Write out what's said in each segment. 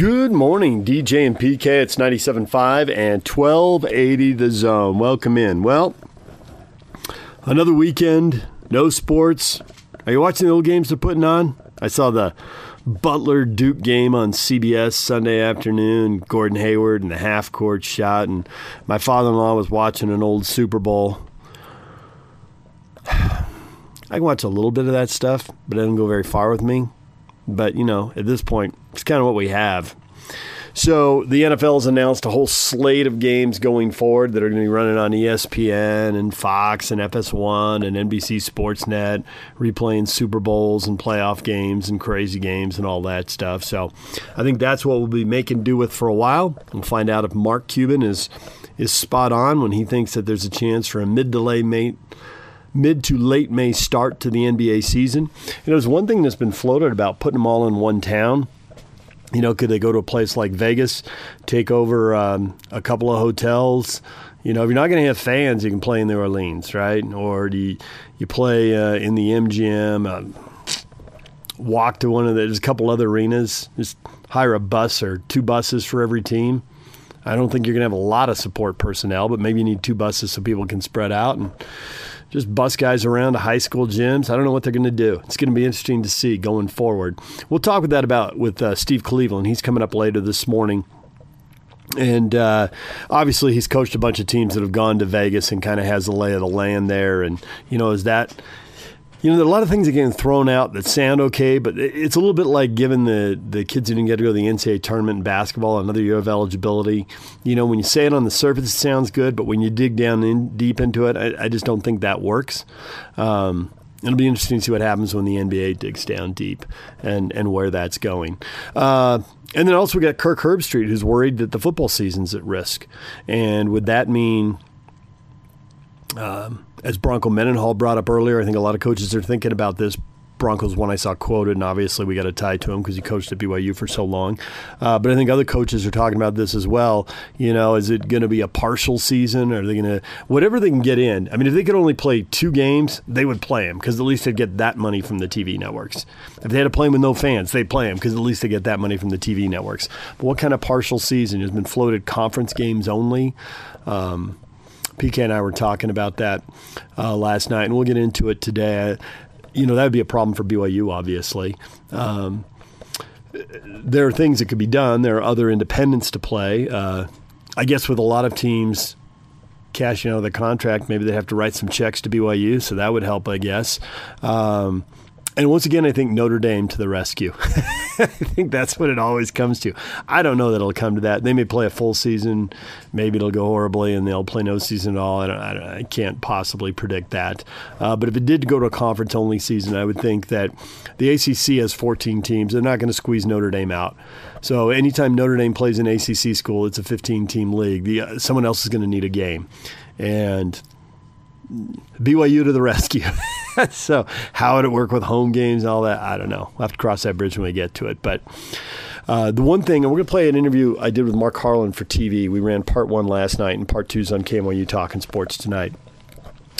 Good morning, DJ and PK. It's 97.5 and 1280 the zone. Welcome in. Well, another weekend, no sports. Are you watching the old games they're putting on? I saw the Butler Duke game on CBS Sunday afternoon. Gordon Hayward and the half court shot, and my father in law was watching an old Super Bowl. I can watch a little bit of that stuff, but it doesn't go very far with me. But, you know, at this point, it's kind of what we have. So the NFL has announced a whole slate of games going forward that are going to be running on ESPN and Fox and FS1 and NBC Sportsnet, replaying Super Bowls and playoff games and crazy games and all that stuff. So I think that's what we'll be making do with for a while. We'll find out if Mark Cuban is is spot on when he thinks that there's a chance for a mid delay mate mid to late May start to the NBA season. You know, there's one thing that's been floated about putting them all in one town. You know, could they go to a place like Vegas, take over um, a couple of hotels? You know, if you're not going to have fans, you can play in New Orleans, right? Or do you, you play uh, in the MGM? Uh, walk to one of the, there's a couple other arenas. Just hire a bus or two buses for every team. I don't think you're going to have a lot of support personnel, but maybe you need two buses so people can spread out and just bus guys around to high school gyms. I don't know what they're going to do. It's going to be interesting to see going forward. We'll talk with that about with uh, Steve Cleveland. He's coming up later this morning. And uh, obviously, he's coached a bunch of teams that have gone to Vegas and kind of has the lay of the land there. And you know, is that you know, there are a lot of things that get thrown out that sound okay, but it's a little bit like giving the, the kids who didn't get to go to the NCAA tournament in basketball another year of eligibility. You know, when you say it on the surface, it sounds good, but when you dig down in, deep into it, I, I just don't think that works. Um, it'll be interesting to see what happens when the NBA digs down deep and, and where that's going. Uh, and then also we got Kirk Herbstreit, who's worried that the football season's at risk. And would that mean um, as Bronco Mendenhall brought up earlier, I think a lot of coaches are thinking about this. Bronco's one I saw quoted, and obviously we got to tie to him because he coached at BYU for so long. Uh, but I think other coaches are talking about this as well. You know, is it going to be a partial season? Are they going to whatever they can get in? I mean, if they could only play two games, they would play them because at least they'd get that money from the TV networks. If they had to play them with no fans, they'd play them because at least they get that money from the TV networks. But what kind of partial season has been floated? Conference games only. Um, PK and I were talking about that uh, last night, and we'll get into it today. You know, that would be a problem for BYU, obviously. Um, there are things that could be done. There are other independents to play. Uh, I guess with a lot of teams cashing out of the contract, maybe they have to write some checks to BYU, so that would help, I guess. Um, and once again, I think Notre Dame to the rescue. I think that's what it always comes to. I don't know that it'll come to that. They may play a full season, maybe it'll go horribly, and they'll play no season at all. I, I, I can't possibly predict that. Uh, but if it did go to a conference only season, I would think that the ACC has 14 teams. They're not going to squeeze Notre Dame out. So anytime Notre Dame plays an ACC school, it's a 15 team league. The, uh, someone else is going to need a game. And BYU to the rescue. so how would it work with home games and all that? I don't know. We'll have to cross that bridge when we get to it. But uh, the one thing, and we're going to play an interview I did with Mark Harlan for TV. We ran part one last night, and part two's on KMYU Talking Sports tonight.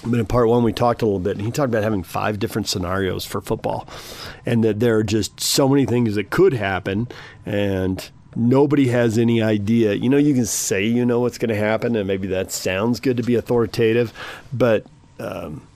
But in part one, we talked a little bit, and he talked about having five different scenarios for football, and that there are just so many things that could happen, and nobody has any idea. You know, you can say you know what's going to happen, and maybe that sounds good to be authoritative, but um,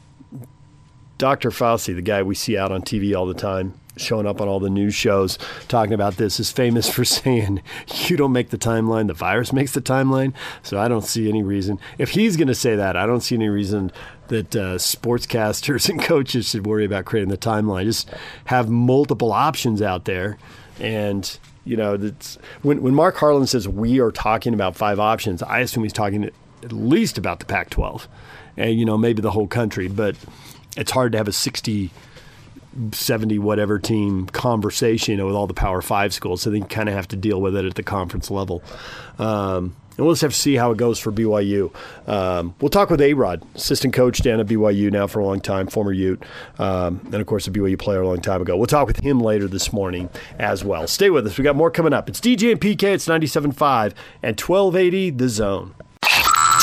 Dr. Fauci, the guy we see out on TV all the time, showing up on all the news shows talking about this, is famous for saying, You don't make the timeline, the virus makes the timeline. So I don't see any reason. If he's going to say that, I don't see any reason that uh, sportscasters and coaches should worry about creating the timeline. Just have multiple options out there. And, you know, that's, when, when Mark Harlan says we are talking about five options, I assume he's talking at least about the Pac 12 and, you know, maybe the whole country. But it's hard to have a 60 70 whatever team conversation you know, with all the power five schools so they kind of have to deal with it at the conference level um, and we'll just have to see how it goes for BYU. Um, we'll talk with A Rod, assistant coach down at BYU now for a long time, former Ute, um, and of course a BYU player a long time ago. We'll talk with him later this morning as well. Stay with us. We got more coming up. It's DJ and PK. It's 97.5 and 1280 The Zone.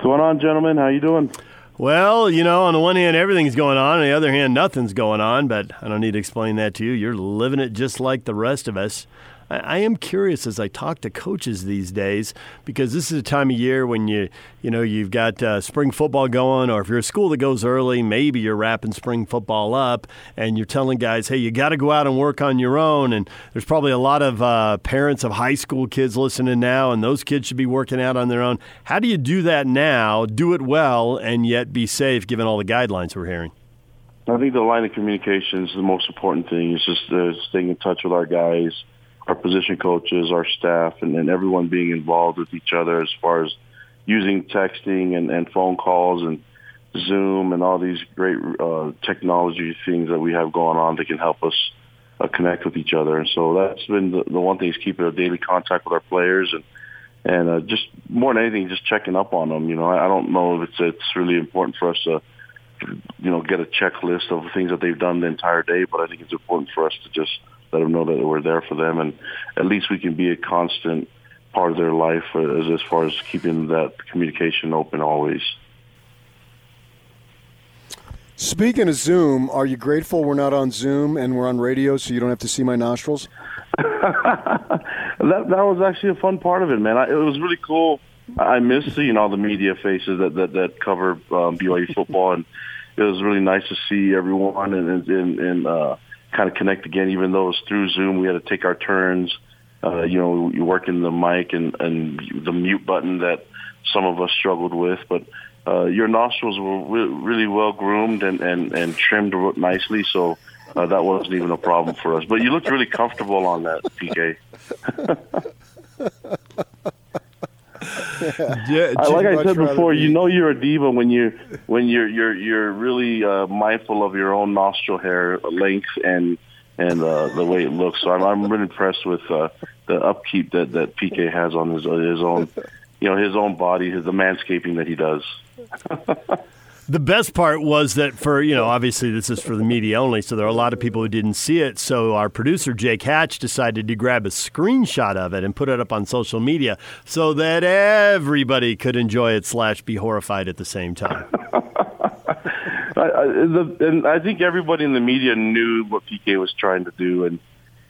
What's going on, gentlemen? How you doing? Well, you know, on the one hand, everything's going on. On the other hand, nothing's going on. But I don't need to explain that to you. You're living it just like the rest of us. I, am curious as I talk to coaches these days because this is a time of year when you you know you've got uh, spring football going, or if you're a school that goes early, maybe you're wrapping spring football up, and you're telling guys, hey, you got to go out and work on your own. And there's probably a lot of uh, parents of high school kids listening now, and those kids should be working out on their own. How do you do that now? Do it well and yet be safe, given all the guidelines we're hearing. I think the line of communication is the most important thing. It's just uh, staying in touch with our guys our position coaches, our staff, and, and everyone being involved with each other as far as using texting and, and phone calls and Zoom and all these great uh, technology things that we have going on that can help us uh, connect with each other. And so that's been the, the one thing is keeping a daily contact with our players and and uh, just more than anything, just checking up on them. You know, I, I don't know if it's it's really important for us to you know get a checklist of things that they've done the entire day, but I think it's important for us to just let them know that we're there for them, and at least we can be a constant part of their life as, as far as keeping that communication open always. Speaking of Zoom, are you grateful we're not on Zoom and we're on radio so you don't have to see my nostrils? that that was actually a fun part of it, man. I, it was really cool. I miss seeing all the media faces that that, that cover um, BYU football, and it was really nice to see everyone and and, and uh, kind of connect again, even though it's through Zoom. We had to take our turns. Uh, you know, you work in the mic and, and the mute button that some of us struggled with, but uh, your nostrils were re- really well groomed and, and, and trimmed nicely, so uh, that wasn't even a problem for us. But you looked really comfortable on that, PK. yeah, like I said before, you know you're a diva when you when you're you're you're really uh, mindful of your own nostril hair length and and uh, the way it looks. So I'm I'm really impressed with uh, the upkeep that that PK has on his his own you know his own body, his the manscaping that he does. The best part was that for, you know, obviously this is for the media only, so there are a lot of people who didn't see it. So our producer, Jake Hatch, decided to grab a screenshot of it and put it up on social media so that everybody could enjoy it slash be horrified at the same time. I, I, the, and I think everybody in the media knew what PK was trying to do, and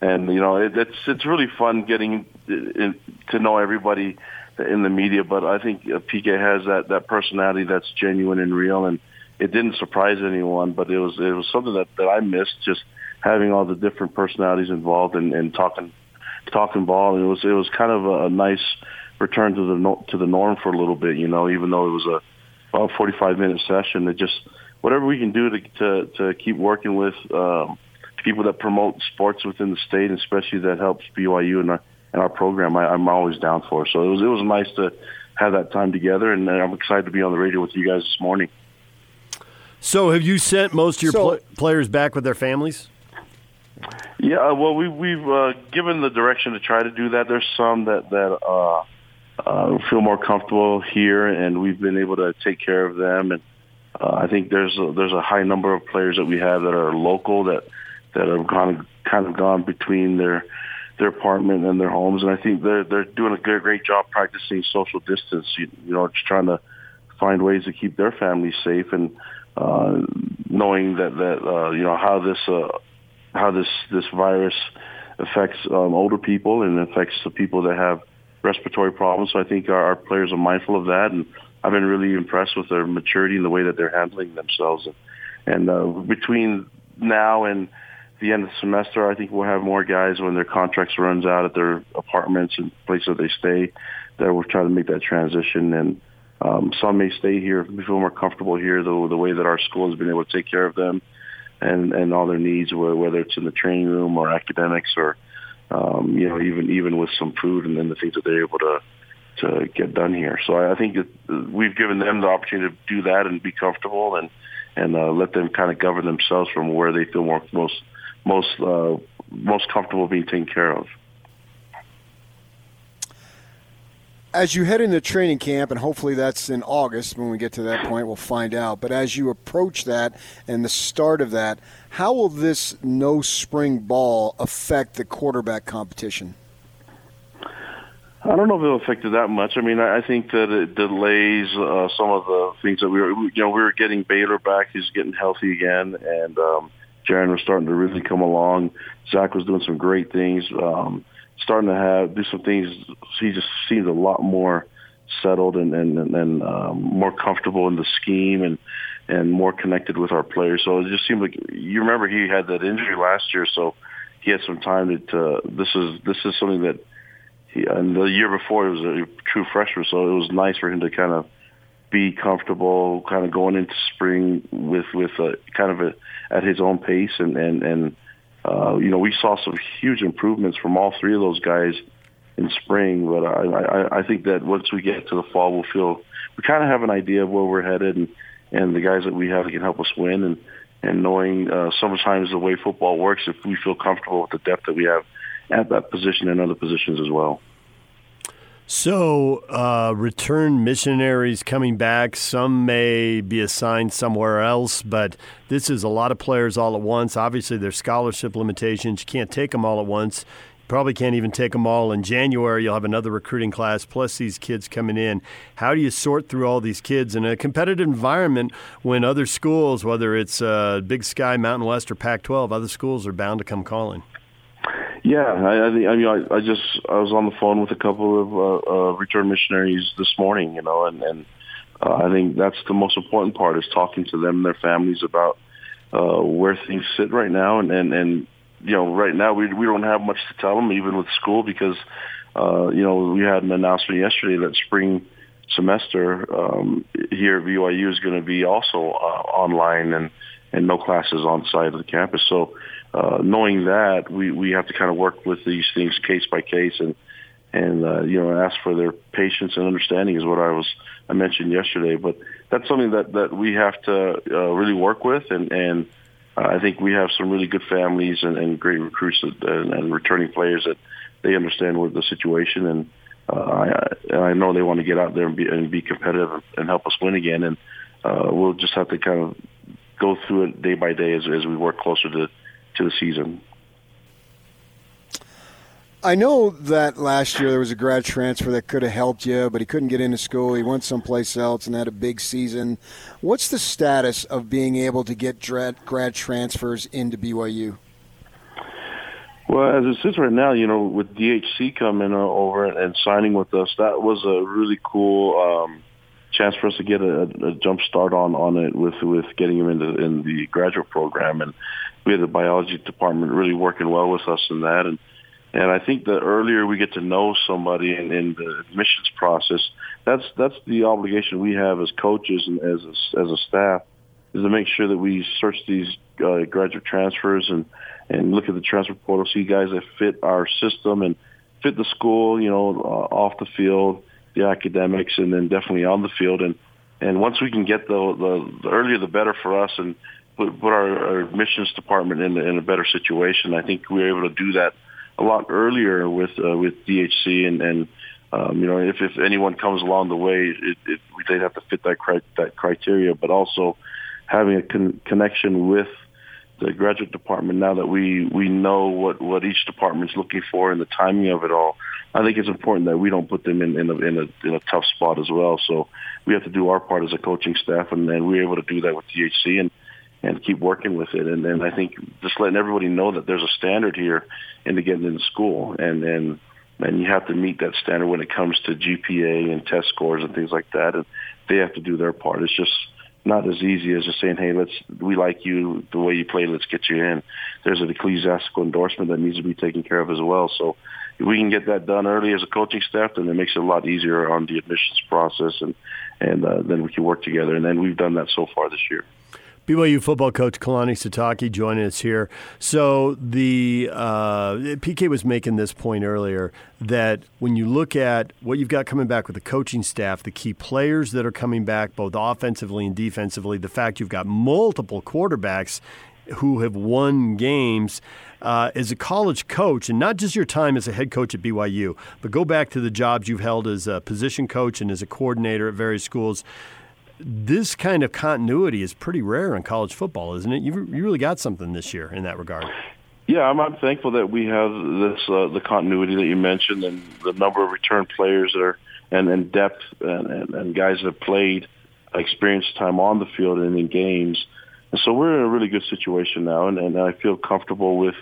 and you know it, it's it's really fun getting uh, uh, to know everybody in the media, but I think uh, PK has that that personality that's genuine and real, and it didn't surprise anyone. But it was it was something that that I missed just having all the different personalities involved and, and talking talking ball. And it was it was kind of a, a nice return to the to the norm for a little bit, you know. Even though it was a about 45 minute session, it just whatever we can do to to, to keep working with um, people that promote sports within the state, especially that helps BYU and our in our program, I, I'm always down for. So it was it was nice to have that time together, and I'm excited to be on the radio with you guys this morning. So, have you sent most of your so, pl- players back with their families? Yeah, uh, well, we, we've uh, given the direction to try to do that. There's some that that uh, uh, feel more comfortable here, and we've been able to take care of them. And uh, I think there's a, there's a high number of players that we have that are local that that have kind of kind of gone between their their apartment and their homes. And I think they're they're doing a good, great job practicing social distance. You, you know, just trying to find ways to keep their families safe and uh, knowing that that uh, you know how this uh, how this this virus affects um, older people and affects the people that have respiratory problems. So I think our, our players are mindful of that, and I've been really impressed with their maturity and the way that they're handling themselves. And, and uh, between now and the end of the semester, I think we'll have more guys when their contracts runs out at their apartments and places that they stay. That we're trying to make that transition, and um, some may stay here, feel more comfortable here, though the way that our school has been able to take care of them, and and all their needs, whether it's in the training room or academics or um, you know even even with some food and then the things that they're able to to get done here. So I think we've given them the opportunity to do that and be comfortable and and uh, let them kind of govern themselves from where they feel more most most uh, most comfortable being taken care of. As you head into training camp, and hopefully that's in August when we get to that point, we'll find out. But as you approach that and the start of that, how will this no spring ball affect the quarterback competition? I don't know if it'll affect it that much. I mean, I think that it delays uh, some of the things that we were, you know, we were getting Baylor back. He's getting healthy again, and um, Jaren was starting to really come along. Zach was doing some great things, um, starting to have do some things. He just seems a lot more settled and and, and um, more comfortable in the scheme and and more connected with our players. So it just seemed like you remember he had that injury last year, so he had some time to. to this is this is something that he, and the year before he was a true freshman, so it was nice for him to kind of be comfortable, kind of going into spring with with a, kind of a, at his own pace, and and and uh, you know we saw some huge improvements from all three of those guys in spring. But I I, I think that once we get to the fall, we'll feel we kind of have an idea of where we're headed, and and the guys that we have can help us win, and and knowing uh, sometimes the way football works, if we feel comfortable with the depth that we have at that position and other positions as well. So, uh, return missionaries coming back. Some may be assigned somewhere else, but this is a lot of players all at once. Obviously, there's scholarship limitations. You can't take them all at once. Probably can't even take them all in January. You'll have another recruiting class plus these kids coming in. How do you sort through all these kids in a competitive environment when other schools, whether it's uh, Big Sky, Mountain West, or Pac 12, other schools are bound to come calling? Yeah, I, I, mean, I, I just I was on the phone with a couple of uh, uh, return missionaries this morning, you know, and and uh, I think that's the most important part is talking to them and their families about uh, where things sit right now, and and and you know, right now we we don't have much to tell them, even with school, because uh, you know we had an announcement yesterday that spring semester um, here at BYU is going to be also uh, online and and no classes on site of the campus, so uh, knowing that, we, we have to kind of work with these things case by case and and uh, you know ask for their patience and understanding is what I was I mentioned yesterday. But that's something that that we have to uh, really work with, and and uh, I think we have some really good families and, and great recruits that, and, and returning players that they understand what the situation and. Uh, I, I know they want to get out there and be, and be competitive and help us win again, and uh, we'll just have to kind of go through it day by day as, as we work closer to to the season. I know that last year there was a grad transfer that could have helped you, but he couldn't get into school. He went someplace else and had a big season. What's the status of being able to get grad transfers into BYU? Well, as it sits right now, you know, with DHC coming over and signing with us, that was a really cool um, chance for us to get a, a jump start on on it with with getting him into in the graduate program and we had the biology department really working well with us in that and and I think the earlier we get to know somebody in, in the admissions process, that's that's the obligation we have as coaches and as a, as a staff is to make sure that we search these uh, graduate transfers and and look at the transfer portal, see guys that fit our system and fit the school, you know, uh, off the field, the academics, and then definitely on the field. And and once we can get the the, the earlier the better for us and put, put our, our admissions department in, in a better situation. I think we were able to do that a lot earlier with uh, with DHC and and um, you know if if anyone comes along the way, it, it, they'd have to fit that cri- that criteria, but also having a con- connection with the graduate department now that we we know what what each department's looking for and the timing of it all. I think it's important that we don't put them in in a, in a, in a tough spot as well. So we have to do our part as a coaching staff, and, and we're able to do that with DHC. And and keep working with it. And then I think just letting everybody know that there's a standard here into getting into school, and and and you have to meet that standard when it comes to GPA and test scores and things like that. And they have to do their part. It's just not as easy as just saying, "Hey, let's we like you the way you play. Let's get you in." There's an ecclesiastical endorsement that needs to be taken care of as well. So if we can get that done early as a coaching staff, then it makes it a lot easier on the admissions process, and and uh, then we can work together. And then we've done that so far this year. BYU football coach Kalani Sitake joining us here. So the uh, PK was making this point earlier that when you look at what you've got coming back with the coaching staff, the key players that are coming back both offensively and defensively, the fact you've got multiple quarterbacks who have won games. Uh, as a college coach, and not just your time as a head coach at BYU, but go back to the jobs you've held as a position coach and as a coordinator at various schools this kind of continuity is pretty rare in college football, isn't it? You you really got something this year in that regard. Yeah, I'm, I'm thankful that we have this uh, the continuity that you mentioned and the number of return players that are and, and depth and, and, and guys that have played experience time on the field and in games. And so we're in a really good situation now, and, and I feel comfortable with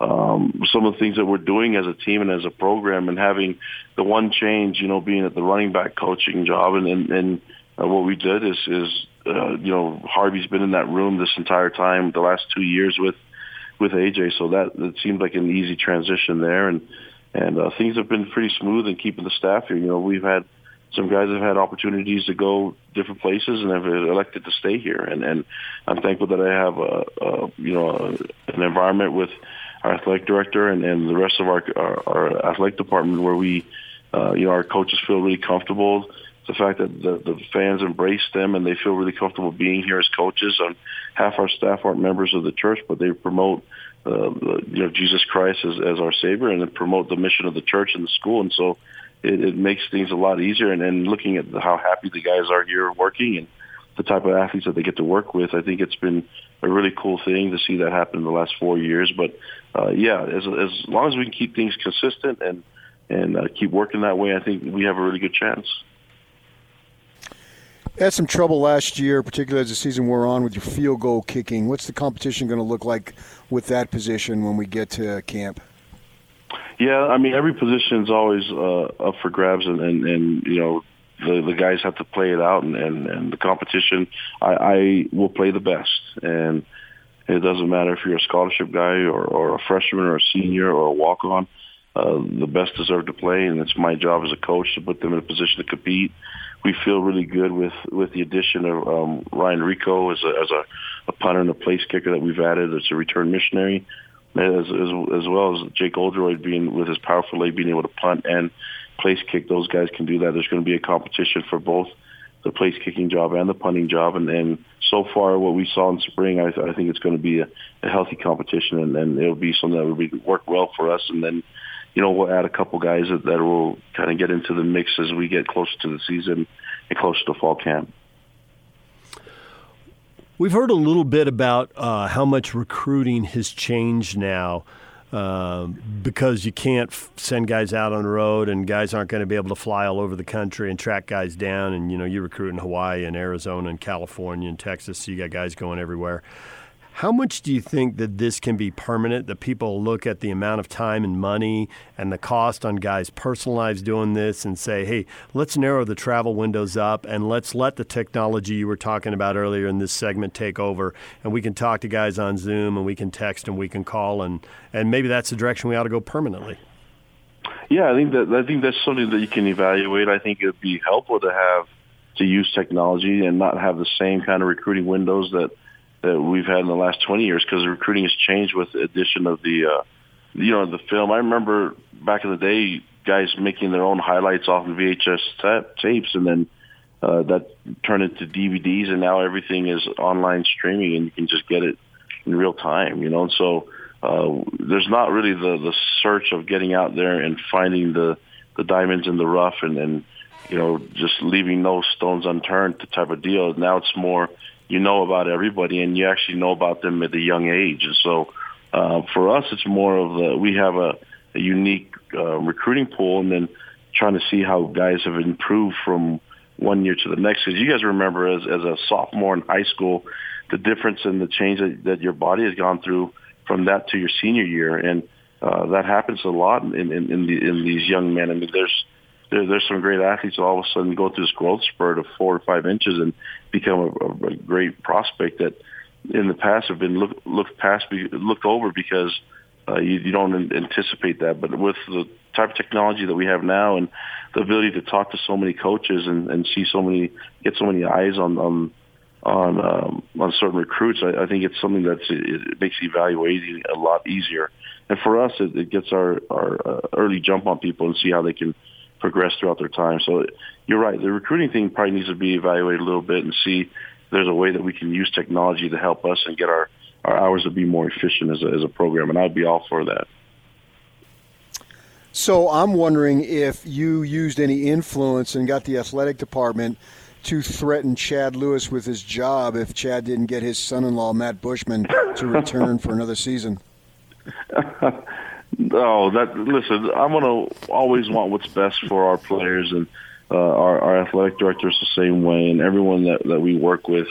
um, some of the things that we're doing as a team and as a program, and having the one change, you know, being at the running back coaching job, and and, and uh, what we did is is uh, you know Harvey's been in that room this entire time, the last two years with with AJ, so that it seemed like an easy transition there, and and uh, things have been pretty smooth in keeping the staff here. You know, we've had some guys have had opportunities to go different places and have elected to stay here, and and I'm thankful that I have a, a you know a, an environment with our athletic director and, and the rest of our, our our athletic department where we uh, you know our coaches feel really comfortable the fact that the, the fans embrace them and they feel really comfortable being here as coaches. And half our staff aren't members of the church, but they promote uh, you know Jesus Christ as, as our Savior and promote the mission of the church and the school. And so it, it makes things a lot easier. And, and looking at how happy the guys are here working and the type of athletes that they get to work with, I think it's been a really cool thing to see that happen in the last four years. But uh, yeah, as as long as we can keep things consistent and and uh, keep working that way, I think we have a really good chance. Had some trouble last year, particularly as the season wore on, with your field goal kicking. What's the competition going to look like with that position when we get to camp? Yeah, I mean every position is always uh, up for grabs, and, and and you know the the guys have to play it out, and and, and the competition. I, I will play the best, and it doesn't matter if you're a scholarship guy or, or a freshman or a senior or a walk on. Uh, the best deserve to play, and it's my job as a coach to put them in a position to compete we feel really good with with the addition of um, Ryan Rehkow as a as a, a punter and a place kicker that we've added as a return missionary, as as, as well as Jake Oldroyd being with his powerful leg being able to punt and place kick. Those guys can do that. There's going to be a competition for both the place kicking job and the punting job, and and so far what we saw in spring, I, I think it's going to be a, a healthy competition, and, and it'll be something that will be, work well for us, and then you know, we'll add a couple guys that, that will kind of get into the mix as we get closer to the season and closer to fall camp. We've heard a little bit about uh, how much recruiting has changed now. Uh, because you can't f- send guys out on the road and guys aren't going to be able to fly all over the country and track guys down and you know you recruit in Hawaii and Arizona and California and Texas so you got guys going everywhere. How much do you think that this can be permanent? That people look at the amount of time and money and the cost on guys' personal lives doing this and say, hey, let's narrow the travel windows up and let's let the technology you were talking about earlier in this segment take over. And we can talk to guys on Zoom and we can text and we can call. And, and maybe that's the direction we ought to go permanently. Yeah, I think that I think that's something that you can evaluate. I think it would be helpful to have to use technology and not have the same kind of recruiting windows that that we've had in the last 20 years because recruiting has changed with the addition of the, uh, you know, the film. I remember back in the day, guys making their own highlights off of VHS ta- tapes, and then uh, that turned into DVDs, and now everything is online streaming, and you can just get it in real time. You know, and so uh, there's not really the the search of getting out there and finding the the diamonds in the rough, and and you know just leaving no stones unturned, the type of deal. Now it's more you know about everybody and you actually know about them at a young age. And so uh, for us, it's more of the, we have a, a unique uh, recruiting pool and then trying to see how guys have improved from one year to the next. Because you guys remember as, as a sophomore in high school, the difference in the change that, that your body has gone through from that to your senior year. And uh, that happens a lot in, in, in, the, in these young men. I mean, there's there, there's some great athletes all of a sudden go through this growth spurt of four or five inches and become a, a great prospect that in the past have been look, looked past, looked over because uh, you, you don't anticipate that. But with the type of technology that we have now and the ability to talk to so many coaches and, and see so many, get so many eyes on, on on um, on certain recruits, I, I think it's something that's it, it makes evaluating a lot easier. And for us, it, it gets our our uh, early jump on people and see how they can progress throughout their time. So you're right. The recruiting thing probably needs to be evaluated a little bit and see there's a way that we can use technology to help us and get our, our hours to be more efficient as a, as a program. And I'd be all for that. So I'm wondering if you used any influence and got the athletic department to threaten Chad Lewis with his job if Chad didn't get his son-in-law Matt Bushman to return for another season. no, that listen. I'm gonna always want what's best for our players, and uh, our, our athletic director is the same way, and everyone that that we work with.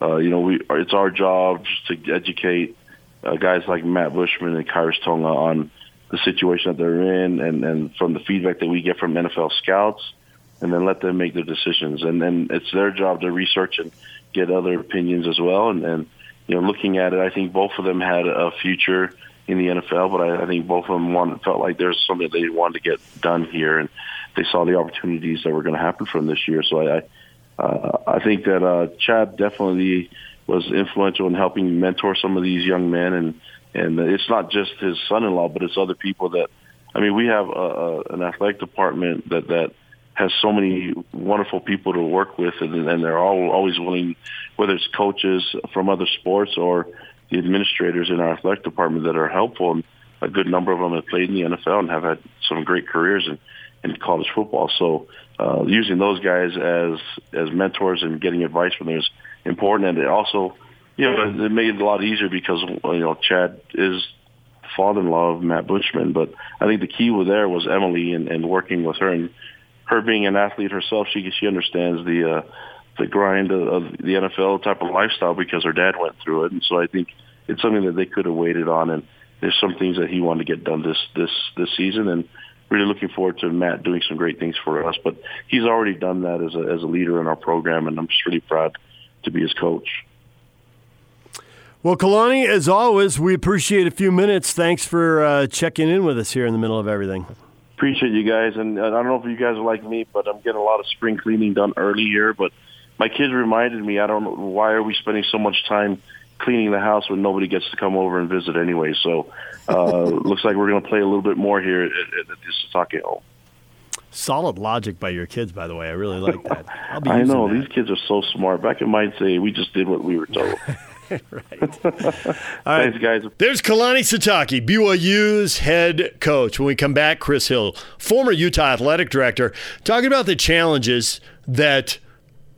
Uh, you know, we it's our job to educate uh, guys like Matt Bushman and Khyiris Tonga on the situation that they're in, and and from the feedback that we get from NFL scouts, and then let them make their decisions. And then it's their job to research and get other opinions as well. And, and you know, looking at it, I think both of them had a future in the NFL, but I, I think both of them wanted, felt like there's something they wanted to get done here, and they saw the opportunities that were going to happen from this year. So I, I, uh, I think that uh, Chad definitely was influential in helping mentor some of these young men, and and it's not just his son-in-law, but it's other people that. I mean, we have a, a, an athletic department that that has so many wonderful people to work with, and, and they're all always willing, whether it's coaches from other sports or the administrators in our athletic department that are helpful. And a good number of them have played in the NFL and have had some great careers in, in college football. So uh, using those guys as as mentors and getting advice from them is important. And it also, you know, it made it a lot easier because you know Chad is father-in-law of Matt Bushman, but I think the key was there was Emily and, and working with her and her being an athlete herself, she she understands the uh, the grind of, of the NFL type of lifestyle because her dad went through it, and so I think it's something that they could have waited on. And there's some things that he wanted to get done this this this season, and really looking forward to Matt doing some great things for us. But he's already done that as a as a leader in our program, and I'm just really proud to be his coach. Well, Kalani, as always, we appreciate a few minutes. Thanks for uh, checking in with us here in the middle of everything appreciate you guys. And I don't know if you guys are like me, but I'm getting a lot of spring cleaning done early here. But my kids reminded me, I don't know why are we spending so much time cleaning the house when nobody gets to come over and visit anyway. So uh, looks like we're going to play a little bit more here at, at, at this Sitake home. Solid logic by your kids, by the way. I really like that. I know that. these kids are so smart. Back in my day, we just did what we were told. right. All right. Thanks, guys. There's Kalani Sitake, BYU's head coach. When we come back, Chris Hill, former Utah athletic director, talking about the challenges that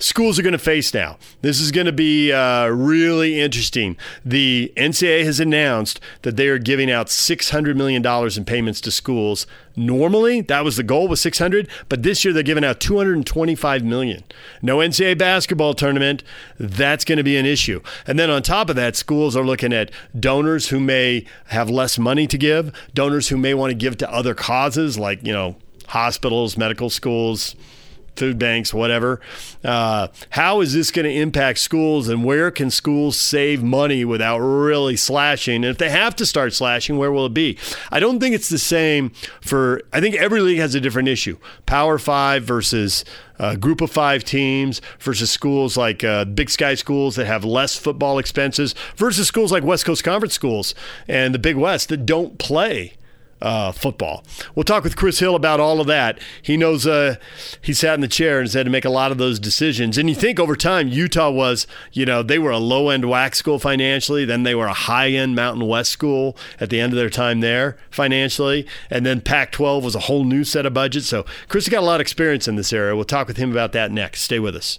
schools are going to face now. This is going to be uh, really interesting. The NCAA has announced that they are giving out $600 million in payments to schools. Normally, that was the goal was 600, but this year they're giving out 225 million. No NCAA basketball tournament, that's going to be an issue. And then on top of that, schools are looking at donors who may have less money to give, donors who may want to give to other causes like, you know, hospitals, medical schools, food banks, whatever. Uh, how is this going to impact schools, and where can schools save money without really slashing? And if they have to start slashing, where will it be? I don't think it's the same for. I think every league has a different issue. Power Five versus uh, group of five teams versus schools like uh, Big Sky schools that have less football expenses versus schools like West Coast Conference schools and the Big West that don't play uh, football. We'll talk with Chris Hill about all of that. He knows uh, he sat in the chair and has had to make a lot of those decisions. And you think over time, Utah was, you know, they were a low end WAC school financially, then they were a high end Mountain West school at the end of their time there financially. And then Pac 12 was a whole new set of budgets. So Chris has got a lot of experience in this area. We'll talk with him about that next. Stay with us.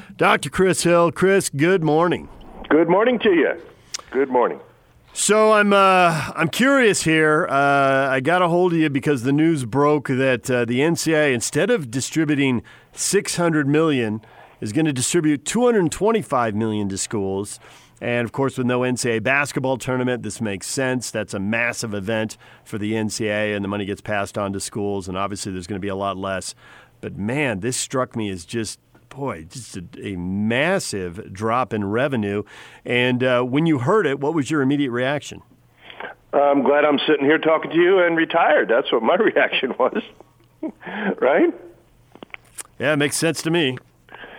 Dr. Chris Hill. Chris, good morning. Good morning to you. Good morning. So I'm uh, I'm curious here. Uh, I got a hold of you because the news broke that uh, the NCAA, instead of distributing 600 million, is going to distribute 225 million to schools. And of course, with no NCAA basketball tournament, this makes sense. That's a massive event for the NCAA, and the money gets passed on to schools. And obviously, there's going to be a lot less. But man, this struck me as just boy, just a, a massive drop in revenue. And uh, when you heard it, what was your immediate reaction? I'm glad I'm sitting here talking to you and retired. That's what my reaction was. right? Yeah, it makes sense to me.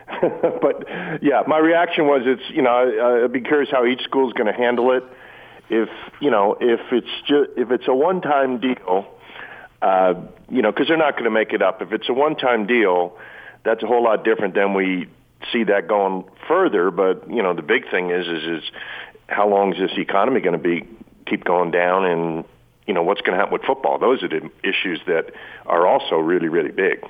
but yeah, my reaction was it's you know I'd be curious how each school is going to handle it. If you know if it's just if it's a one-time deal, uh, you know because they're not going to make it up. If it's a one-time deal, that's a whole lot different than we see that going further. But you know, the big thing is is is how long is this economy going to be keep going down, and you know what's going to happen with football. Those are the issues that are also really really big.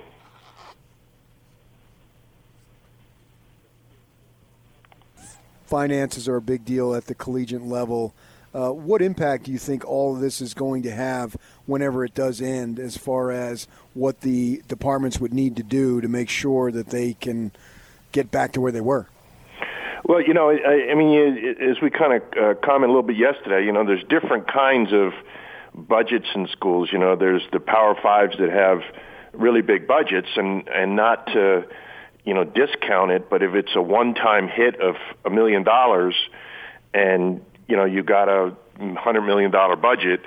Finances are a big deal at the collegiate level. Uh, what impact do you think all of this is going to have whenever it does end, as far as what the departments would need to do to make sure that they can get back to where they were? Well, you know, I, I mean, as we kind of uh, commented a little bit yesterday, you know, there's different kinds of budgets in schools. You know, there's the Power Fives that have really big budgets, and and not to, you know, discount it, but if it's a one-time hit of a million dollars, and you know, you got a hundred million dollar budget,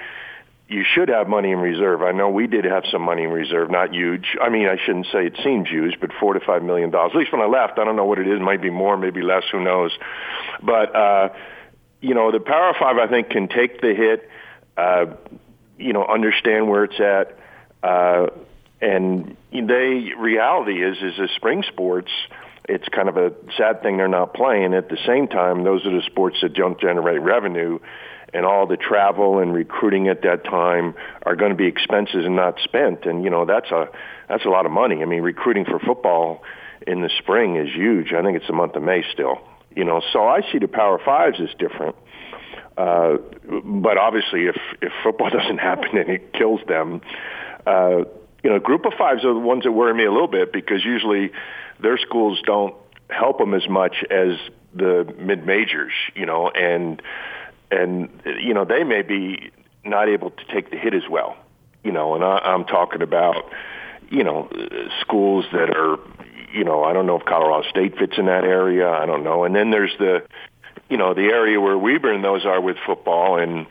you should have money in reserve. I know we did have some money in reserve, not huge. I mean, I shouldn't say it seems huge, but four to five million dollars. At least when I left, I don't know what it is. Might be more, maybe less. Who knows? But uh, you know, the Power Five, I think, can take the hit. Uh, you know, understand where it's at, uh, and they reality is is the spring sports it's kind of a sad thing they're not playing. At the same time, those are the sports that don't generate revenue, and all the travel and recruiting at that time are going to be expenses and not spent. And you know that's a that's a lot of money. I mean, recruiting for football in the spring is huge. I think it's the month of May still. You know, so I see the Power Fives as different. Uh, but obviously, if if football doesn't happen and it kills them, uh, you know, Group of Fives are the ones that worry me a little bit because usually their schools don't help them as much as the mid majors, you know, and and you know they may be not able to take the hit as well, you know, and I, I'm talking about you know schools that are you know I don't know if Colorado State fits in that area, I don't know, and then there's the you know the area where Weber and those are with football, and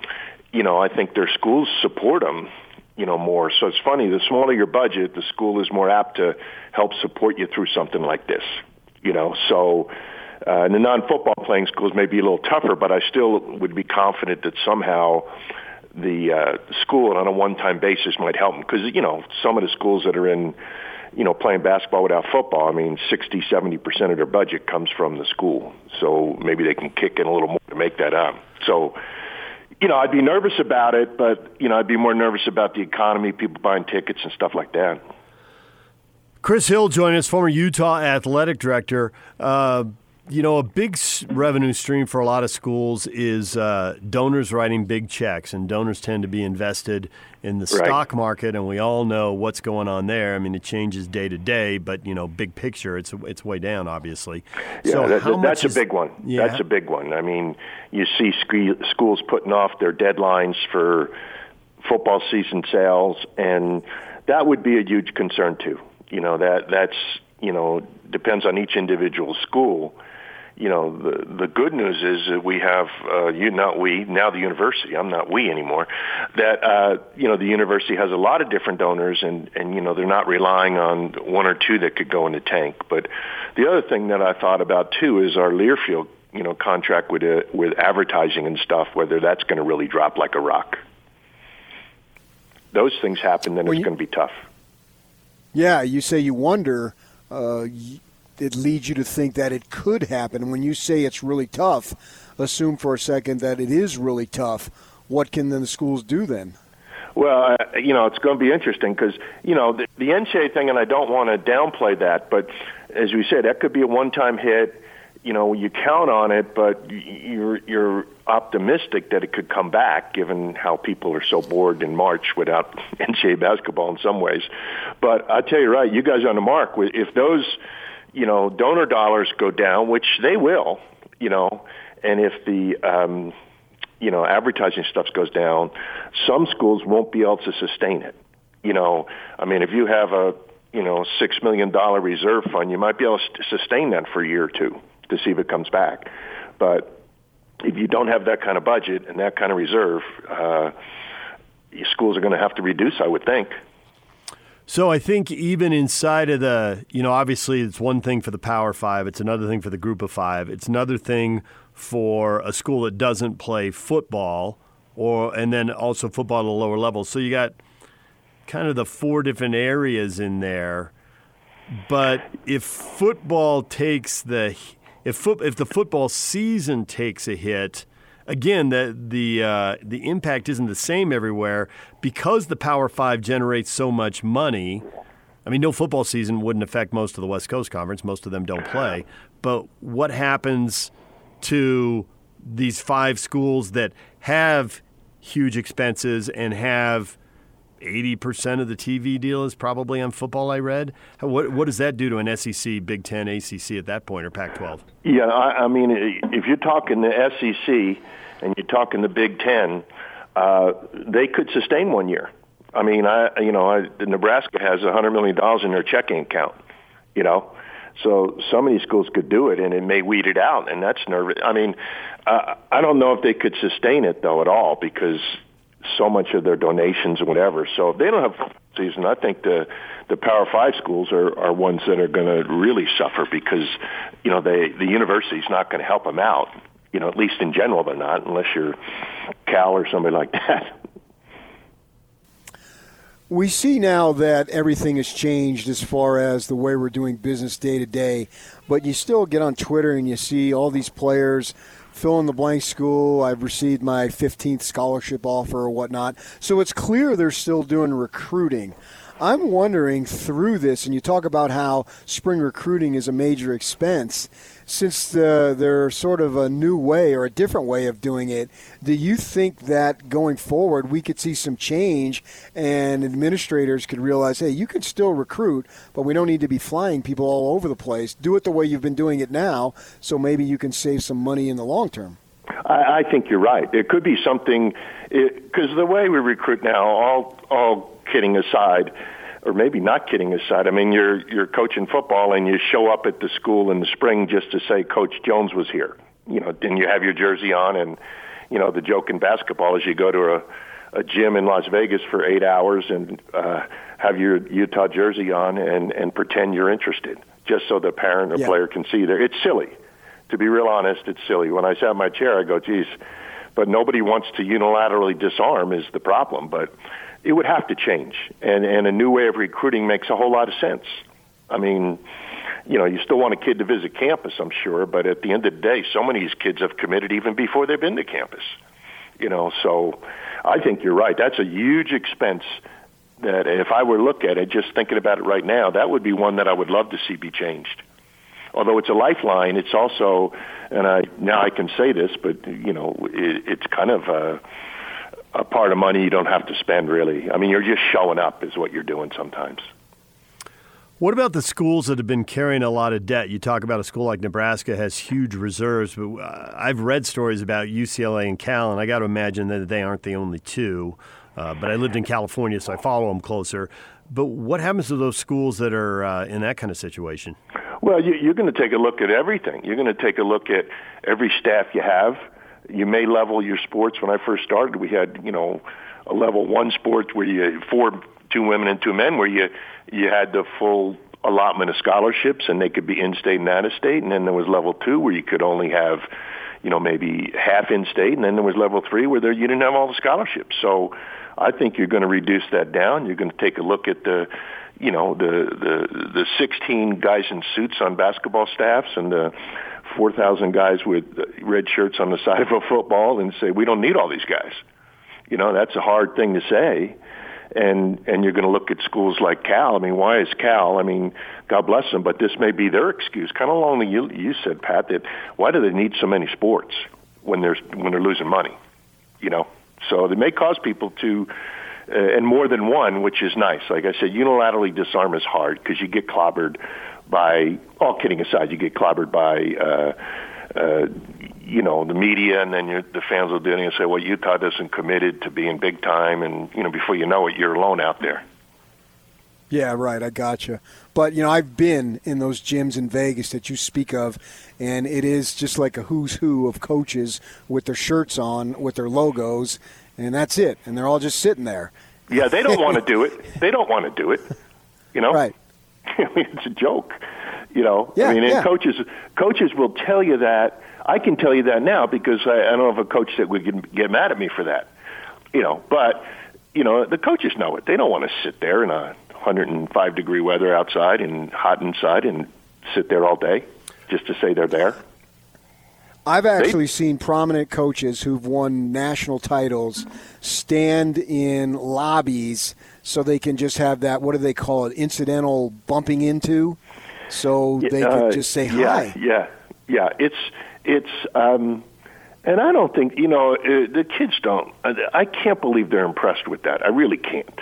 you know I think their schools support them you know more. So it's funny. The smaller your budget, the school is more apt to help support you through something like this. You know, so uh, the non-football playing schools may be a little tougher, but I still would be confident that somehow the uh, school on a one-time basis might help them because you know some of the schools that are in you know playing basketball without football i mean 60 70 percent of their budget comes from the school so maybe they can kick in a little more to make that up so you know, I'd be nervous about it, but you know, I'd be more nervous about the economy, people buying tickets and stuff like that. Chris Hill joined us, former Utah athletic director. Uh, you know, a big revenue stream for a lot of schools is uh, donors writing big checks, and donors tend to be invested in the right. stock market, and we all know what's going on there. I mean, it changes day to day, but you know, big picture, it's it's way down, obviously. Yeah, so that, that's is, a big one. Yeah. That's a big one. I mean, you see schools putting off their deadlines for football season sales, and that would be a huge concern too. You know, that that's you know depends on each individual school you know, the the good news is that we have uh, you not we now the university. I'm not we anymore. That uh, you know the university has a lot of different donors, and and you know they're not relying on one or two that could go in the tank. But the other thing that I thought about too is our Learfield you know contract with uh, with advertising and stuff. Whether that's going to really drop like a rock. Those things happen, then well, it's going to be tough. Yeah, you say you wonder. Uh, it leads you to think that it could happen. When you say it's really tough, assume for a second that it is really tough. What can then the schools do then? Well, uh, you know, it's going to be interesting because, you know, the, the NCAA thing, and I don't want to downplay that, but as we said, that could be a one-time hit. you know, you count on it, but you're you're optimistic that it could come back, given how people are so bored in March without NCAA basketball in some ways. But I tell you, right, you guys are on the mark. If those, you know, donor dollars go down, which they will, you know, and if the um, you know advertising stuff goes down, some schools won't be able to sustain it. You know, I mean, if you have a you know six million dollar reserve fund, you might be able to sustain that for a year or two to see if it comes back. But if you don't have that kind of budget and that kind of reserve, uh, schools are going to have to reduce, I would think. So I think even inside of the, you know, obviously it's one thing for the Power Five, it's another thing for the Group of Five, it's another thing for a school that doesn't play football, or and then also football at a lower level. So you got kind of the four different areas in there. But if football takes the if foot, if the football season takes a hit, again the the uh, the impact isn't the same everywhere because the Power Five generates so much money. I mean, no football season wouldn't affect most of the West Coast Conference. Most of them don't play. But what happens to these five schools that have huge expenses and have 80% of the TV deal is probably on football, I read. What, what does that do to an SEC, Big Ten, ACC at that point, or Pac 12? Yeah, I, I mean, if you're talking the SEC and you're talking the Big Ten, uh, they could sustain one year. I mean, I you know, I, Nebraska has a hundred million dollars in their checking account. You know, so some of these schools could do it, and it may weed it out, and that's nervous. I mean, uh, I don't know if they could sustain it though at all because so much of their donations and whatever. So if they don't have season, I think the the Power Five schools are are ones that are going to really suffer because you know they the university's not going to help them out. You know, at least in general, they're not unless you're Cal or somebody like that. We see now that everything has changed as far as the way we're doing business day to day, but you still get on Twitter and you see all these players fill in the blank school. I've received my 15th scholarship offer or whatnot. So it's clear they're still doing recruiting. I'm wondering through this, and you talk about how spring recruiting is a major expense. Since the, they're sort of a new way or a different way of doing it, do you think that going forward we could see some change and administrators could realize, hey, you can still recruit, but we don't need to be flying people all over the place. Do it the way you've been doing it now, so maybe you can save some money in the long term. I, I think you're right. It could be something because the way we recruit now, all all kidding aside, or maybe not kidding aside, I mean, you're you're coaching football and you show up at the school in the spring just to say Coach Jones was here. You know, then you have your jersey on, and you know the joke in basketball is you go to a a gym in Las Vegas for eight hours and uh, have your Utah jersey on and and pretend you're interested, just so the parent or yeah. player can see there. It's silly. To be real honest, it's silly. When I sat in my chair, I go, geez, but nobody wants to unilaterally disarm is the problem. But it would have to change, and and a new way of recruiting makes a whole lot of sense. I mean, you know, you still want a kid to visit campus, I'm sure, but at the end of the day, so many of these kids have committed even before they've been to campus. You know, so I think you're right. That's a huge expense that if I were to look at it, just thinking about it right now, that would be one that I would love to see be changed. Although it's a lifeline, it's also, and I now I can say this, but you know, it, it's kind of a a part of money you don't have to spend really. I mean, you're just showing up is what you're doing sometimes. What about the schools that have been carrying a lot of debt? You talk about a school like Nebraska has huge reserves, but uh, I've read stories about UCLA and Cal, and I got to imagine that they aren't the only two. Uh, but I lived in California, so I follow them closer. But what happens to those schools that are uh, in that kind of situation? Well, you, are going to take a look at everything. You're going to take a look at every staff you have you may level your sports. When I first started, we had you know a level one sports where you four two women and two men where you you had the full allotment of scholarships and they could be in state and out of state, and then there was level two where you could only have you know maybe half in state, and then there was level three where there you didn't have all the scholarships. So I think you're going to reduce that down. You're going to take a look at the you know the the the 16 guys in suits on basketball staffs and the 4,000 guys with red shirts on the side of a football and say, we don't need all these guys. You know, that's a hard thing to say. and and you're going to look at schools like Cal. I mean, why is Cal? I mean, God bless them, but this may be their excuse. Kind of along the you, you said, Pat, that why do they need so many sports when they're when they're losing money? You know, so they may cause people to. Uh, and more than one, which is nice. Like I said, unilaterally disarm is hard because you get clobbered by. All kidding aside, you get clobbered by uh, uh, you know the media, and then the fans will do it and say, "Well, Utah doesn't committed to being big time," and you know before you know it, you're alone out there. Yeah, right. I gotcha. But you know, I've been in those gyms in Vegas that you speak of, and it is just like a who's who of coaches with their shirts on, with their logos, and that's it. And they're all just sitting there. Yeah, they don't want to do it. They don't want to do it. You know, right? I mean, it's a joke. You know, yeah, I mean, yeah. coaches coaches will tell you that. I can tell you that now because I, I don't have a coach that would get, get mad at me for that. You know, but you know, the coaches know it. They don't want to sit there in a 105 degree weather outside and hot inside and sit there all day just to say they're there. I've actually seen prominent coaches who've won national titles stand in lobbies so they can just have that what do they call it incidental bumping into so they uh, could just say yeah, hi. Yeah, yeah. It's it's um and I don't think, you know, uh, the kids don't I can't believe they're impressed with that. I really can't.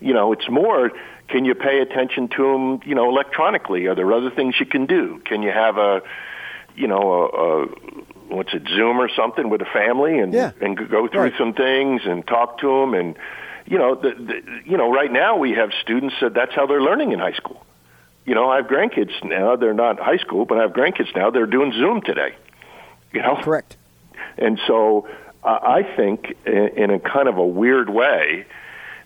You know, it's more can you pay attention to them, you know, electronically? Are there other things you can do? Can you have a you know, a, a what's it, Zoom or something with a family and Yeah. and go through Right. some things and talk to them and you know, the, the, you know, right now we have students that that's how they're learning in high school. You know, I have grandkids now. They're not high school, but I have grandkids now. They're doing Zoom today. You know, Correct. and so uh, I think, in, in a kind of a weird way,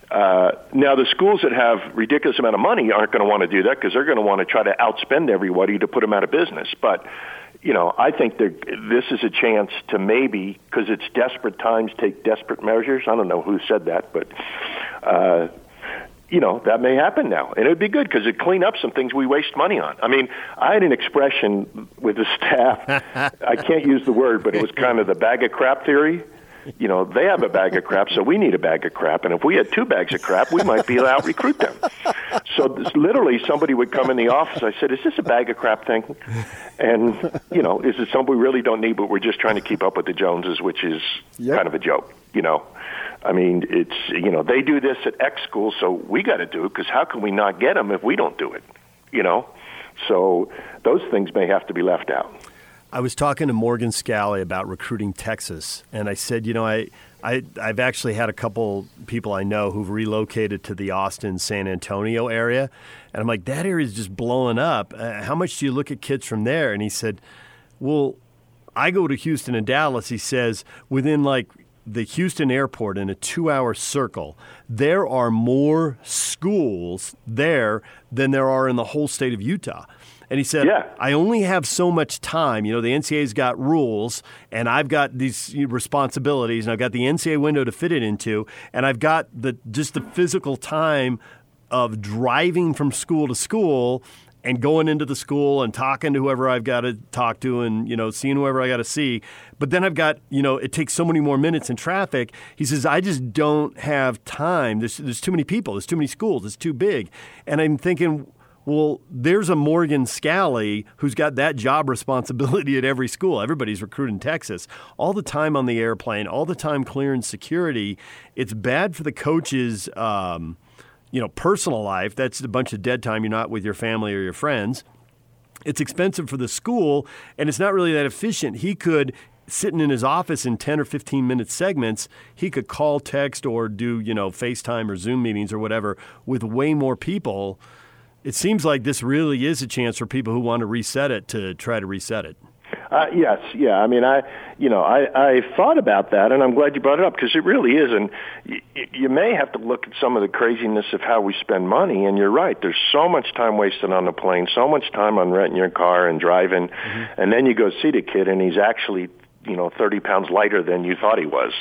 uh, now the schools that have ridiculous amount of money aren't going to want to do that because they're going to want to try to outspend everybody to put them out of business. But you know, I think that this is a chance to maybe because it's desperate times take desperate measures. I don't know who said that, but. Uh, you know that may happen now, and it'd be good because it'd clean up some things we waste money on. I mean, I had an expression with the staff. I can't use the word, but it was kind of the bag of crap theory. You know, they have a bag of crap, so we need a bag of crap. And if we had two bags of crap, we might be able to out recruit them. So this, literally, somebody would come in the office. I said, "Is this a bag of crap thing?" And you know, is it something we really don't need, but we're just trying to keep up with the Joneses, which is Yep. kind of a joke. You know, I mean, it's you know they do this at X school, so we got to do it because how can we not get them if we don't do it? You know, so those things may have to be left out. I was talking to Morgan Scalley about recruiting Texas, and I said, you know, I, I, I've actually had a couple people I know who've relocated to the Austin, San Antonio area, and I'm like, that area is just blowing up. Uh, how much do you look at kids from there? And he said, well, I go to Houston and Dallas. He says within like the Houston airport in a two-hour circle, there are more schools there than there are in the whole state of Utah. And he said, Yeah. I only have so much time. You know, the NCAA's got rules, and I've got these responsibilities, and I've got the NCAA window to fit it into, and I've got the just the physical time of driving from school to school and going into the school and talking to whoever I've got to talk to and you know seeing whoever I got to see. But then I've got you know it takes so many more minutes in traffic. He says I just don't have time. There's there's too many people. There's too many schools. It's too big. And I'm thinking. Well, there's a Morgan Scalley who's got that job responsibility at every school. Everybody's recruiting Texas. All the time on the airplane, all the time clearing security. It's bad for the coaches' um, you know, personal life. That's a bunch of dead time. You're not with your family or your friends. It's expensive for the school, and it's not really that efficient. He could sitting in his office in 10 or 15 minute segments he could call text or do you know facetime or zoom meetings or whatever with way more people it seems like this really is a chance for people who want to reset it to try to reset it Uh, yes, yeah. I mean, I, you know, I, I thought about that, and I'm glad you brought it up because it really is. And y- you may have to look at some of the craziness of how we spend money. And you're right. There's so much time wasted on the plane, so much time on renting your car and driving, and then you go see the kid, and he's actually, you know, 30 pounds lighter than you thought he was,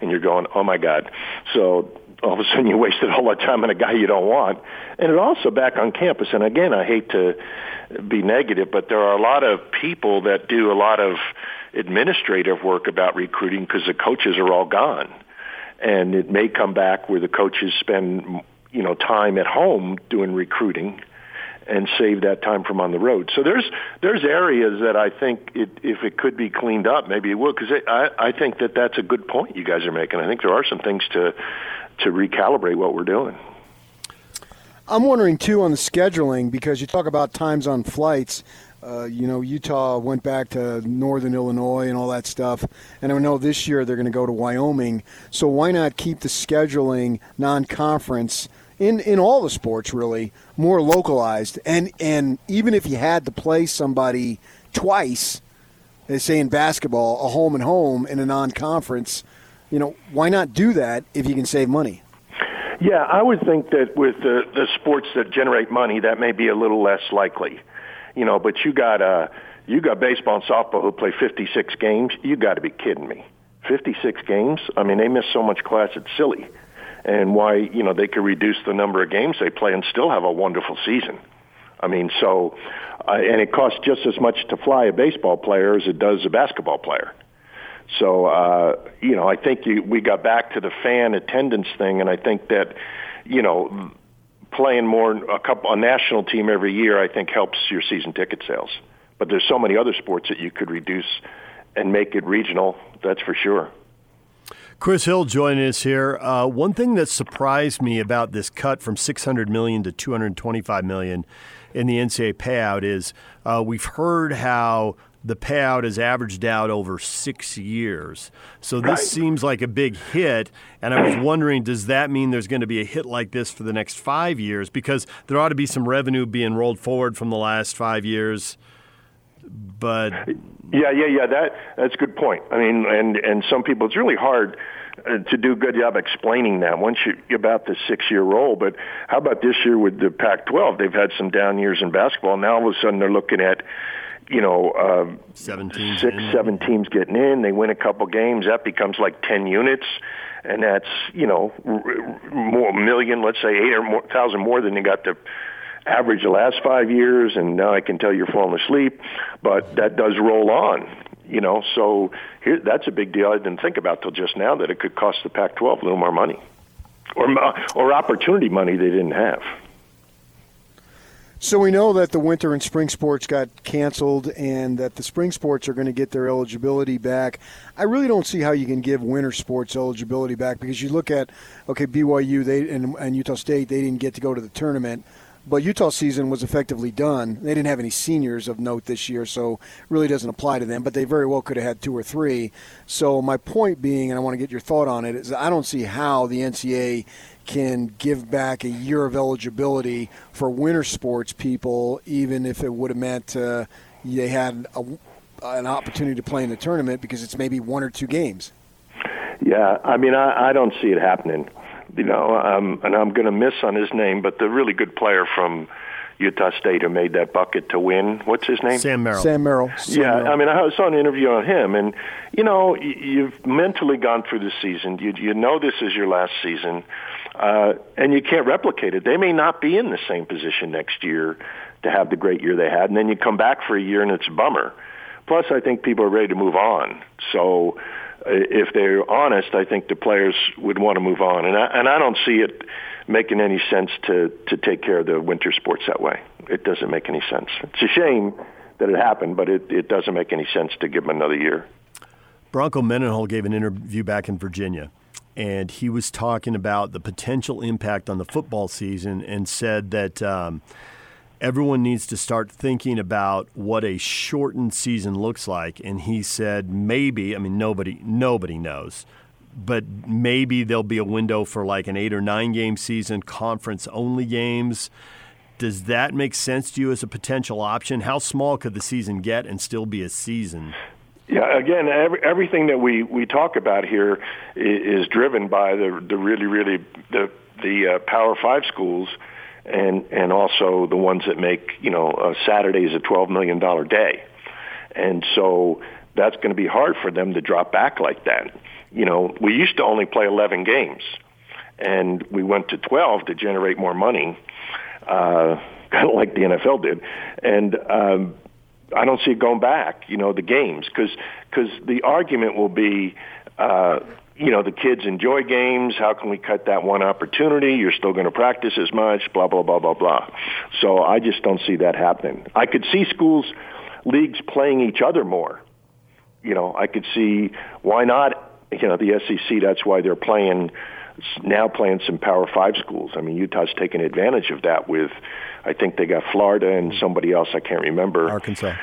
and you're going, oh my god. So all of a sudden you wasted all that time on a guy you don't want. And it also back on campus. And again, I hate to be negative, but there are a lot of people that do a lot of administrative work about recruiting because the coaches are all gone. and it may come back where the coaches spend you know time at home doing recruiting and save that time from on the road. So there's there's areas that I think it, if it could be cleaned up, maybe it would. Because I I think that that's a good point you guys are making. I think there are some things to to recalibrate what we're doing. I'm wondering too on the scheduling because you talk about times on flights. Uh, you know, Utah went back to northern Illinois and all that stuff. And I know this year they're going to go to Wyoming. So why not keep the scheduling non conference in, in all the sports, really, more localized? And, and even if you had to play somebody twice, they say in basketball, a home and home in a non conference, you know, why not do that if you can save money? Yeah, I would think that with the, the sports that generate money, that may be a little less likely you know, but you got uh, you got baseball and softball who play 56 games. You got to be kidding me. 56 games? I mean, they miss so much class. It's silly. And why, you know, they could reduce the number of games they play and still have a wonderful season. I mean, so, uh, and it costs just as much to fly a baseball player as it does a basketball player. So, uh, you know, I think you, we got back to the fan attendance thing, and I think that, you know, playing more a couple a national team every year, I think helps your season ticket sales. But there's so many other sports that you could reduce and make it regional. That's for sure. Chris Hill joining us here. Uh, one thing that surprised me about this cut from 600 million to 225 million in the NCAA payout is uh, we've heard how the payout is averaged out over six years. So this right. seems like a big hit. And I was wondering, does that mean there's going to be a hit like this for the next five years? Because there ought to be some revenue being rolled forward from the last five years. But yeah, yeah, yeah. That that's a good point. I mean, and and some people, it's really hard uh, to do a good job explaining that once you about the six year roll. But how about this year with the Pac-12? They've had some down years in basketball. Now all of a sudden they're looking at you know, uh, seven teams six, in. seven teams getting in. They win a couple games. That becomes like ten units, and that's you know more million, let's say eight or more thousand more than they got to average the last five years. And now I can tell you're falling asleep, but that does roll on. You know, so here that's a big deal. I didn't think about till just now that it could cost the Pac-12 a little more money, or or opportunity money they didn't have. So we know that the winter and spring sports got canceled and that the spring sports are going to get their eligibility back. I really don't see how you can give winter sports eligibility back because you look at okay BYU they and, and Utah State they didn't get to go to the tournament. But Utah season was effectively done. They didn't have any seniors of note this year, so really doesn't apply to them. But they very well could have had two or three. So my point being, and I want to get your thought on it, is I don't see how the NCAA can give back a year of eligibility for winter sports people, even if it would have meant uh, they had a, an opportunity to play in the tournament because it's maybe one or two games. Yeah, I mean, I, I don't see it happening. You know, um, and I'm going to miss on his name, but the really good player from Utah State who made that bucket to win. What's his name? Sam Merrill. Sam Merrill. Sam yeah, Merrill. I mean, I saw an interview on him, and you know, you've mentally gone through the season. You you know this is your last season uh, and you can't replicate it. They may not be in the same position next year to have the great year they had, and then you come back for a year and it's a bummer. Plus, I think people are ready to move on. So, uh, if they're honest, I think the players would want to move on, and I, and I don't see it making any sense to to take care of the winter sports that way. It doesn't make any sense. It's a shame that it happened, but it, it doesn't make any sense to give them another year. Bronco Mendenhall gave an interview back in Virginia and he was talking about the potential impact on the football season and said that um, everyone needs to start thinking about what a shortened season looks like. And he said maybe, I mean nobody nobody knows, but maybe there'll be a window for like an eight or nine game season, conference only games. Does that make sense to you as a potential option? How small could the season get and still be a season? Yeah, again, every, everything that we, we talk about here is, is driven by the the really really the the uh, Power Five schools, and and also the ones that make you know uh, Saturdays a twelve million dollar day, and so that's going to be hard for them to drop back like that. You know, we used to only play eleven games, and we went to twelve to generate more money, uh, kind of like the NFL did, and. Um, I don't see it going back. You know, the games because because the argument will be uh, you know, the kids enjoy games. How can we cut that one opportunity? You're still going to practice as much, blah, blah, blah, blah, blah. So I just don't see that happening. I could see schools, leagues playing each other more. You know, I could see why not, you know, the SEC, that's why they're playing, now playing some Power 5 schools. I mean, Utah's taking advantage of that with, I think they got Florida and somebody else, I can't remember. Arkansas.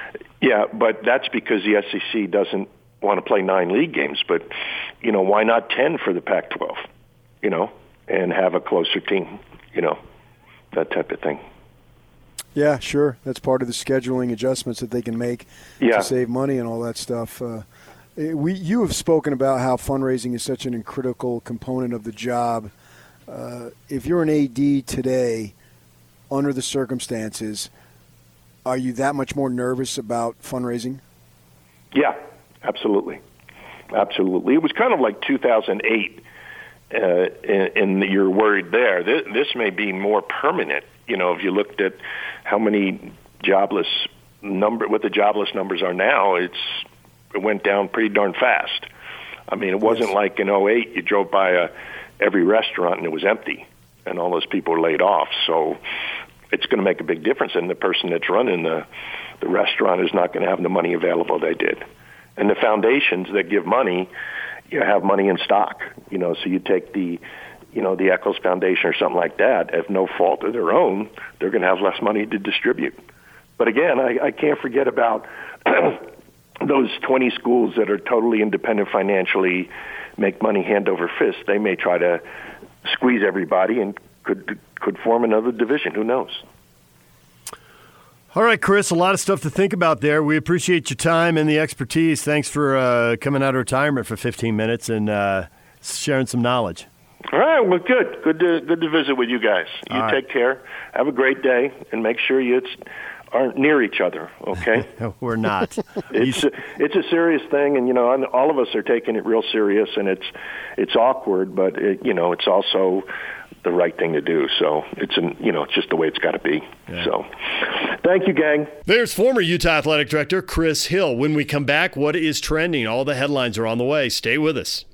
Yeah, but that's because the SEC doesn't want to play nine league games, but you know, why not ten for the Pac-12? You know, and have a closer team. You know, that type of thing. Yeah, sure. That's part of the scheduling adjustments that they can make yeah. to save money and all that stuff. Uh, we, you have spoken about how fundraising is such an critical component of the job. Uh, if you're an AD today, under the circumstances, are you that much more nervous about fundraising? Yeah, absolutely, absolutely. It was kind of like 2008, uh, and, and you're worried there. This, this may be more permanent. You know, if you looked at how many jobless number, what the jobless numbers are now, it's it went down pretty darn fast. I mean, it wasn't like in 08 you drove by a, every restaurant and it was empty, and all those people were laid off. So it's going to make a big difference, and the person that's running the the restaurant is not going to have the money available they did and the foundations that give money you have money in stock. You know, so you take the you know the Eccles Foundation or something like that. If no fault of their own, they're going to have less money to distribute. But again, I, I can't forget about those 20 schools that are totally independent financially, make money hand over fist. They may try to squeeze everybody and could could form another division. Who knows? All right, Chris, a lot of stuff to think about there. We appreciate your time and the expertise. Thanks for uh, coming out of retirement for 15 minutes and uh, sharing some knowledge. All right, well, good, good to good to visit with you guys. You All take right. care. Have a great day, and make sure you aren't near each other. Okay, we're not. it's a, it's a serious thing, and you know, all of us are taking it real serious, and it's it's awkward, but it, you know, it's also the right thing to do. So it's an, you know, it's just the way it's got to be. Yeah. So thank you, gang. There's former Utah Athletic Director Chris Hill. When we come back, what is trending? All the headlines are on the way. Stay with us.